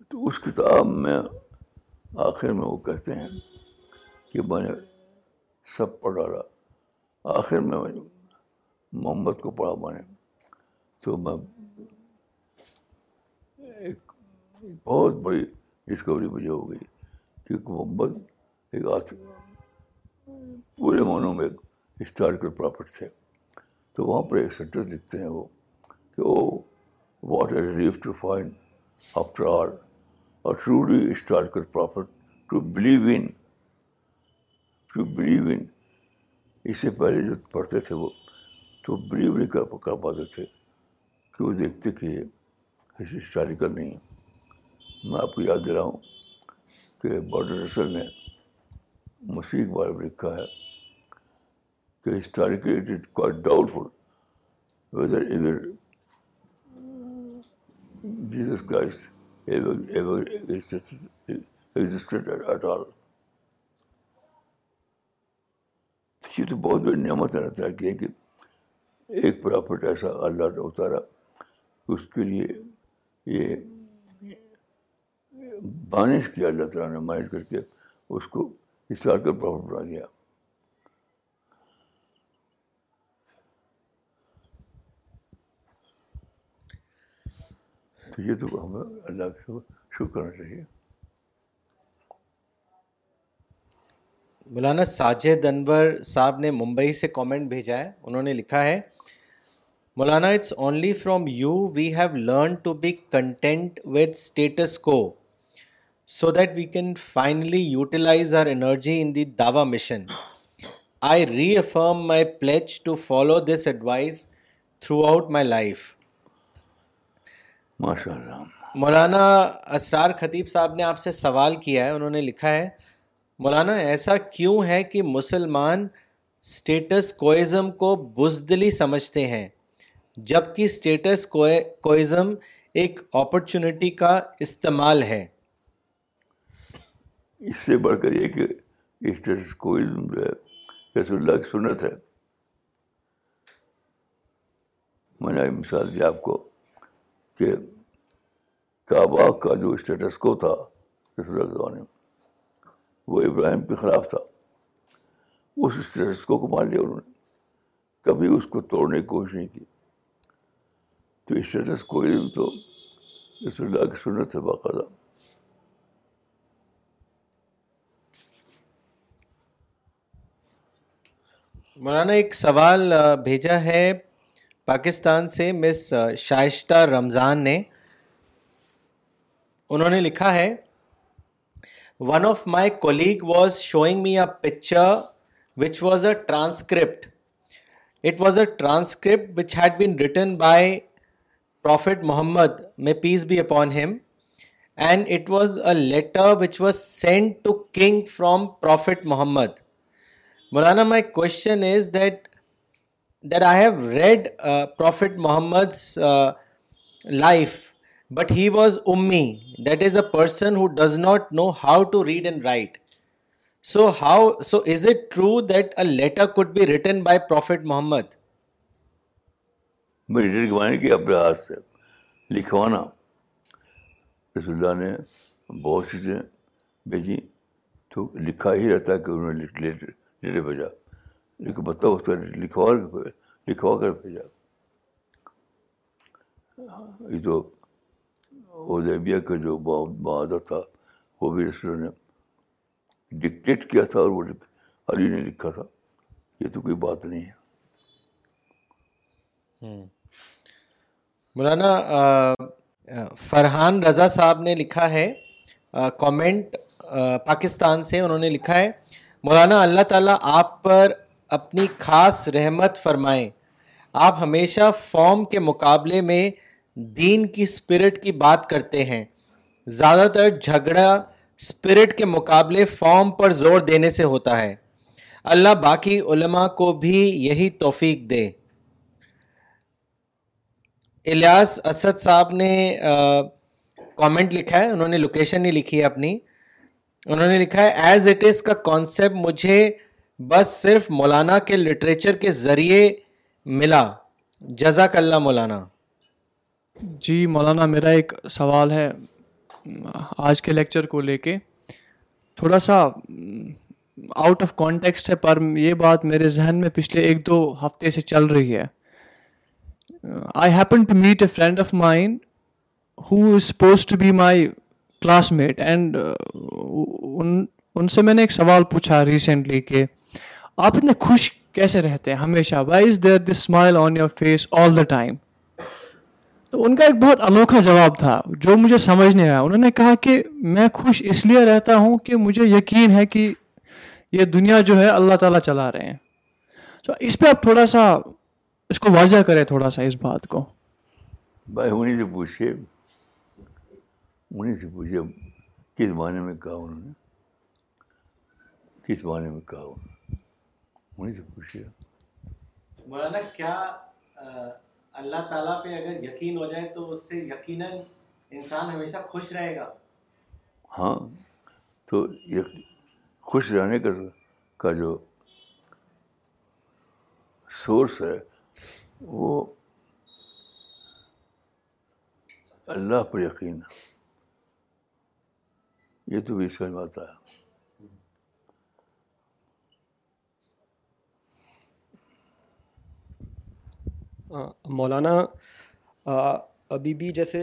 تو اس کتاب میں آخر میں وہ کہتے ہیں کہ میں نے سب پڑھ ڈالا آخر میں محمد کو پڑھا میں نے تو میں بہت بڑی ڈسکوری مجھے ہو گئی کہ محمد ایک آتھ پورے معنوں میں ایک ہسٹوریکل پرافٹ تھے تو وہاں پر ایک سینٹر لکھتے ہیں وہ کہ او a relief to find after all اور truly historical prophet prophet to believe in to believe in اس سے پہلے جو پڑھتے تھے وہ تو بلیو نہیں کر پاتے تھے کہ وہ دیکھتے کہ ہسٹوریکل نہیں ہے میں آپ کو یاد دلاؤں کہ باڈر رسل نے کے بارے میں لکھا ہے کہ historically it is quite doubtful whether ever Jesus all یہ تو بہت بڑی نعمت رہتا ہے کہ ایک پرافٹ ایسا اللہ نے اتارا اس کے لیے یہ بانش کیا اللہ تعالیٰ نے مانش کر کے اس کو ہسٹوریکل پرافٹ بنا دیا تو یہ تو ہمیں اللہ کا مولانا ساجد انور صاحب نے ممبئی سے کامنٹ بھیجا ہے انہوں نے لکھا ہے مولانا it's only from you we have learn to be content with status quo so that we can finally utilize our energy in the Dawa mission I reaffirm my pledge to follow this advice throughout my life مولانا اسرار خطیب صاحب نے آپ سے سوال کیا ہے انہوں نے لکھا ہے مولانا ایسا کیوں ہے کہ مسلمان اسٹیٹس کوئزم کو بزدلی سمجھتے ہیں جبکہ اسٹیٹس کوئزم ایک اپرچونیٹی کا استعمال ہے اس سے بڑھ کر یہ کہ اسٹیٹس کو علم جو ہے رسول اللہ کی سنت ہے میں نے مثال دیا آپ کو کہ کعبہ کا جو اسٹیٹس کو تھا رسول اللہ کے زمانے میں وہ ابراہیم کے خلاف تھا اس اسٹیٹس کو کو مان لیا انہوں نے کبھی اس کو توڑنے کی کوشش نہیں کی تو اسٹیٹس کو علم تو رسول اللہ کی سنت ہے باقاعدہ مولانا ایک سوال بھیجا ہے پاکستان سے مس شائشتہ رمضان نے انہوں نے لکھا ہے one of my colleague was showing me a picture which was a transcript it was a transcript which had been written by prophet Muhammad may peace be upon him and it was a letter which was sent to king from prophet Muhammad Maulana my question is that that I have read prophet Muhammad life but he was امی that is a person who does not know how to read and write so how so is it true that a letter could be written by prophet Muhammad اپنے ہاتھ سے لکھوانا رسول اللہ نے بہت چیزیں بھیجی تو لکھا ہی رہتا کہ انہوں نے لینے بھیجا لیکن مطلب اس کا لکھوا کر لکھوا کر بھیجا یہ جو ادیبیا کا جو معاہدہ تھا وہ بھی رسول نے ڈکٹیٹ کیا تھا اور وہ علی نے لکھا تھا یہ تو کوئی بات نہیں ہے مولانا فرحان رضا صاحب نے لکھا ہے کامنٹ پاکستان سے انہوں نے لکھا ہے مولانا اللہ تعالیٰ آپ پر اپنی خاص رحمت فرمائیں آپ ہمیشہ فارم کے مقابلے میں دین کی اسپرٹ کی بات کرتے ہیں زیادہ تر جھگڑا اسپرٹ کے مقابلے فارم پر زور دینے سے ہوتا ہے اللہ باقی علماء کو بھی یہی توفیق دے الیاس اسد صاحب نے کامنٹ لکھا ہے انہوں نے لوکیشن نہیں لکھی ہے اپنی انہوں نے لکھا ہے ایز اٹ از کا کانسیپٹ مجھے بس صرف مولانا کے لٹریچر کے ذریعے ملا جزاک اللہ مولانا جی مولانا میرا ایک سوال ہے آج کے لیکچر کو لے کے تھوڑا سا آؤٹ آف کانٹیکسٹ ہے پر یہ بات میرے ذہن میں پچھلے ایک دو ہفتے سے چل رہی ہے I happen to meet a friend of mind who is suppose to be my classmate and ان سے میں نے ایک سوال پوچھا ریسنٹلی کہ آپ اتنے خوش کیسے رہتے ہیں ہمیشہ why is there this smile on your face all the time تو ان کا ایک بہت انوکھا جواب تھا جو مجھے سمجھ نہیں آیا انہوں نے کہا کہ میں خوش اس لیے رہتا ہوں کہ مجھے یقین ہے کہ یہ دنیا جو ہے اللہ تعالیٰ چلا رہے ہیں تو اس پہ آپ تھوڑا سا اس کو واضح کریں تھوڑا سا اس بات کو بھائی سے انہیں سے پوچھے کس بانے میں کہا انہوں نے کس معنی میں کہا انہوں نے انہیں سے پوچھے مولانا کیا اللہ تعالیٰ پہ اگر یقین ہو جائے تو اس سے یقیناً انسان ہمیشہ خوش رہے گا ہاں تو خوش رہنے کا جو سورس ہے وہ اللہ پر یقین ہے یہ تو بھی اس کا ہے مولانا ابھی بھی جیسے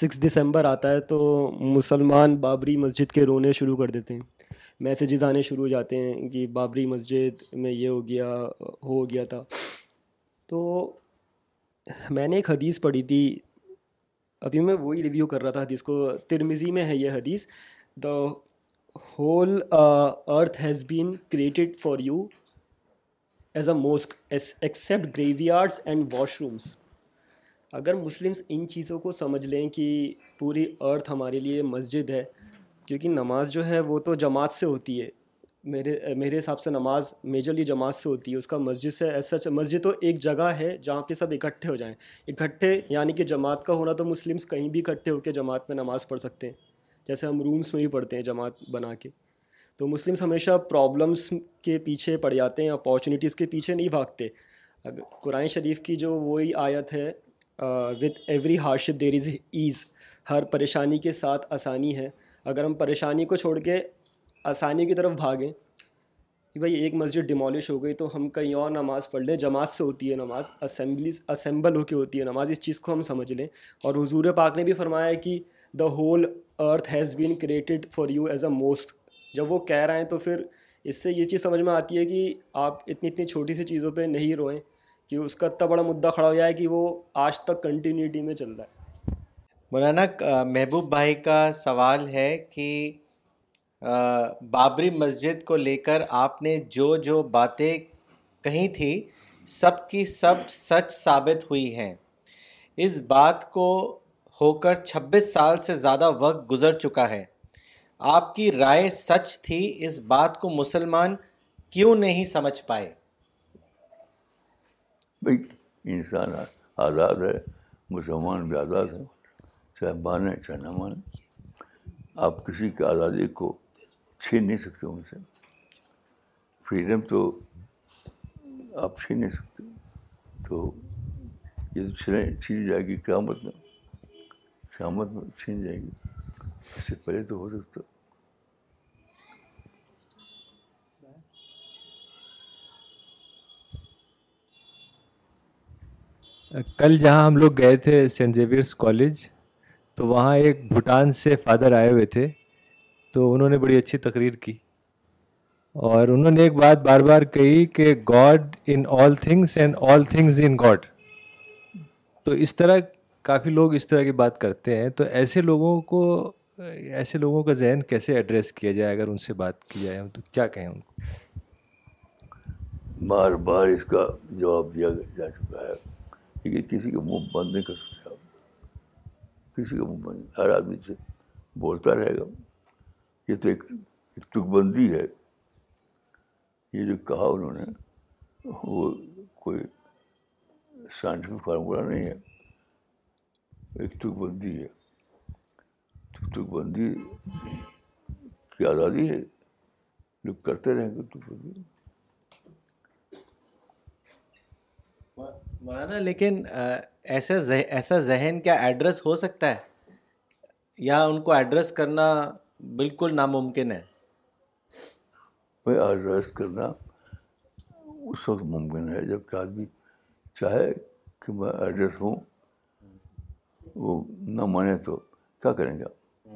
سکس دسمبر آتا ہے تو مسلمان بابری مسجد کے رونے شروع کر دیتے ہیں میسیجز آنے شروع ہو جاتے ہیں کہ بابری مسجد میں یہ ہو گیا ہو گیا تھا تو میں نے ایک حدیث پڑھی تھی ابھی میں وہی ریویو کر رہا تھا حدیث کو ترمیزی میں ہے یہ حدیث the whole earth has been created for you as a mosque except graveyards and washrooms اگر مسلمس ان چیزوں کو سمجھ لیں کہ پوری ارتھ ہمارے لیے مسجد ہے کیونکہ نماز جو ہے وہ تو جماعت سے ہوتی ہے میرے میرے حساب سے نماز میجرلی جماعت سے ہوتی ہے اس کا مسجد سے ایسا مسجد تو ایک جگہ ہے جہاں پہ سب اکٹھے ہو جائیں اکٹھے یعنی کہ جماعت کا ہونا تو مسلمس کہیں بھی اکٹھے ہو کے جماعت میں نماز پڑھ سکتے ہیں جیسے ہم رومس میں بھی پڑھتے ہیں جماعت بنا کے تو مسلمس ہمیشہ پرابلمس کے پیچھے پڑ جاتے ہیں اپارچونیٹیز کے پیچھے نہیں بھاگتے قرآن شریف کی جو وہی آیت ہے with every hardship there is ease ہر پریشانی کے ساتھ آسانی ہے اگر ہم پریشانی کو چھوڑ کے آسانی کی طرف بھاگیں کہ بھائی ایک مسجد ڈیمالش ہو گئی تو ہم کہیں اور نماز پڑھ لیں جماعت سے ہوتی ہے نماز اسمبلیز اسمبل ہو کے ہوتی ہے نماز اس چیز کو ہم سمجھ لیں اور حضور پاک نے بھی فرمایا ہے کہ the whole earth has been created for you as a mosque جب وہ کہہ رہے ہیں تو پھر اس سے یہ چیز سمجھ میں آتی ہے کہ آپ اتنی اتنی چھوٹی سی چیزوں پہ نہیں روئیں کہ اس کا اتنا بڑا مدعا کھڑا ہو جائے کہ وہ آج تک کنٹینیوٹی میں چل رہا ہے مولانا محبوب بھائی کا سوال ہے کہ بابری مسجد کو لے کر آپ نے جو جو باتیں کہیں تھیں سب کی سب سچ ثابت ہوئی ہیں اس بات کو ہو کر چھبیس سال سے زیادہ وقت گزر چکا ہے آپ کی رائے سچ تھی اس بات کو مسلمان کیوں نہیں سمجھ پائے بھائی انسان آزاد ہے مسلمان بھی آزاد ہے چاہے مانیں چاہے نہ مانیں آپ کسی کی آزادی کو چھین نہیں سکتے ان سے فریڈم تو آپ چھین نہیں سکتے تو یہ چھین چھین جائے گی قیامت میں قیامت میں چھین جائے گی اس سے پہلے تو ہو سکتا کل جہاں ہم لوگ گئے تھے سینٹ زیویئرس کالج تو وہاں ایک بھوٹان سے فادر آئے ہوئے تھے تو انہوں نے بڑی اچھی تقریر کی اور انہوں نے ایک بات بار بار کہی کہ God in all things and all things in God تو اس طرح کافی لوگ اس طرح کی بات کرتے ہیں تو ایسے لوگوں کو ایسے لوگوں کا ذہن کیسے ایڈریس کیا جائے اگر ان سے بات کی جائے تو کیا کہیں ان کو بار بار اس کا جواب دیا جا چکا ہے کہ کسی کا منہ بند نہیں کر سکتے آپ کسی کا منہ بند ہر آدمی سے بولتا رہے گا یہ تو ایک ایک بندی ہے یہ جو کہا انہوں نے وہ کوئی سائنٹیفک فارمولہ نہیں ہے ایک تک بندی ہے تک بندی کی آزادی ہے لوگ کرتے رہیں گے تک بندی مولانا لیکن ایسا ایسا ذہن کیا ایڈریس ہو سکتا ہے یا ان کو ایڈریس کرنا بالکل ناممکن ہے بھائی ایڈریس کرنا اس وقت ممکن ہے جب کہ آدمی چاہے کہ میں ایڈریس ہوں وہ نہ مانیں تو کیا کریں گے آپ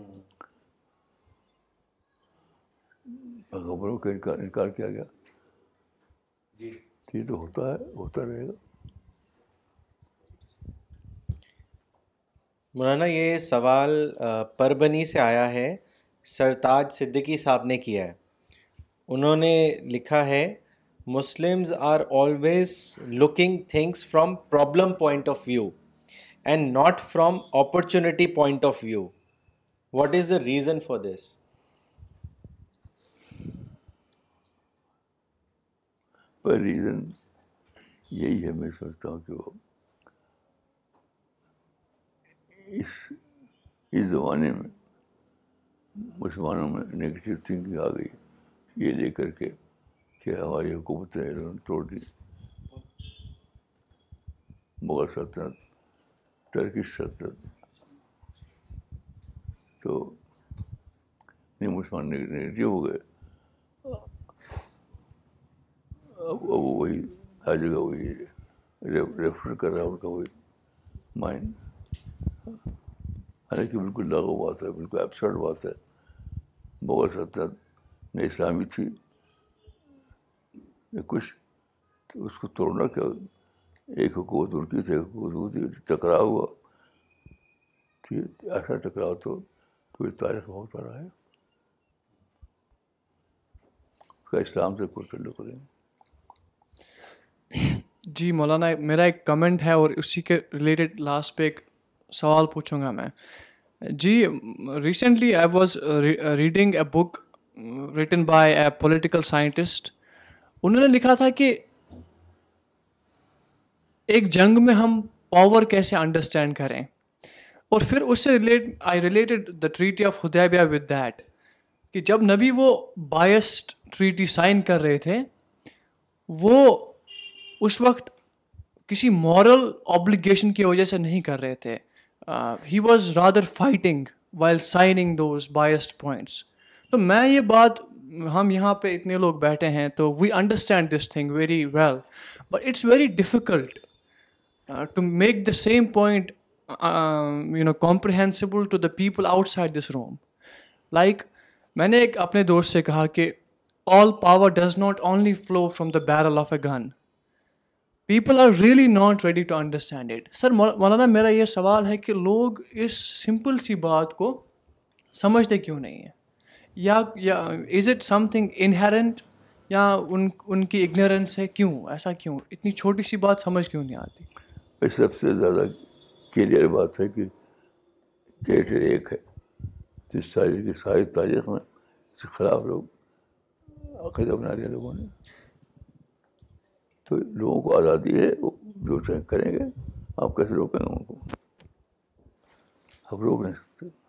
خبروں کا گیا جی تو ہوتا ہے ہوتا رہے گا مولانا یہ سوال پربنی سے آیا ہے سرتاج صدیقی صاحب نے کیا ہے انہوں نے لکھا ہے Muslims are always looking things from problem point of view and not from opportunity point of view what is the reason for this reason یہی ہے میں سوچتا ہوں کہ وہ اس اس زمانے میں مسلمانوں میں نگیٹو تھنکنگ آ گئی یہ لے کر کے کہ ہماری حکومت نے توڑ دی مغل سلطنت ٹرکش تو مسلمان ہو گئے اب وہی آ جگہ وہی ریفر کر رہا ان کا وہی مائنڈ حالانکہ بالکل لاگو بات ہے بالکل ایبسرڈ بات ہے سلطنت ست اسلامی تھی کچھ تو اس کو توڑنا کیا ایک حکومت ان کی تھی ایک حکومت ان کی ٹکراؤ ہوا ٹھیک ایسا ٹکراؤ تو پوری تاریخ میں ہوتا رہا ہے اس کا اسلام سے کوئی تعلق نہیں جی مولانا میرا ایک کمنٹ ہے اور اسی کے ریلیٹڈ لاسٹ پہ ایک سوال پوچھوں گا میں جی recently I was reading a book written by a political scientist انہوں نے لکھا تھا کہ ایک جنگ میں ہم پاور کیسے انڈرسٹینڈ کریں اور پھر اس سے relate I related the treaty of Hudaybiyyah with that کہ جب نبی وہ بایسڈ ٹریٹی سائن کر رہے تھے وہ اس وقت کسی مورل آبلیگیشن کی وجہ سے نہیں کر رہے تھے he was rather fighting while signing those biased points تو میں یہ بات ہم یہاں پہ اتنے لوگ بیٹھے ہیں تو we understand this thing very well but it's very difficult to make the same point you know comprehensible to the people outside this room like میں نے ایک اپنے دوست سے کہا کہ all power does not only flow from the barrel of a gun people are really not ready to understand it sir مولانا میرا یہ سوال ہے کہ لوگ اس سمپل سی بات کو سمجھتے کیوں نہیں ہیں یا is it something inherent یا ان ان کی اگنورنس ہے کیوں ایسا کیوں اتنی چھوٹی سی بات سمجھ کیوں نہیں آتی یہ سب سے زیادہ کلیئر بات ہے کہ کیٹر ایک ہے جس تاریخ کی ساری تاریخ میں اس کے خلاف لوگ عقیدہ بنا لیا لوگوں نے تو لوگوں کو آزادی ہے وہ جو چاہیں کریں گے آپ کیسے روکیں گے ان کو آپ روک نہیں سکتے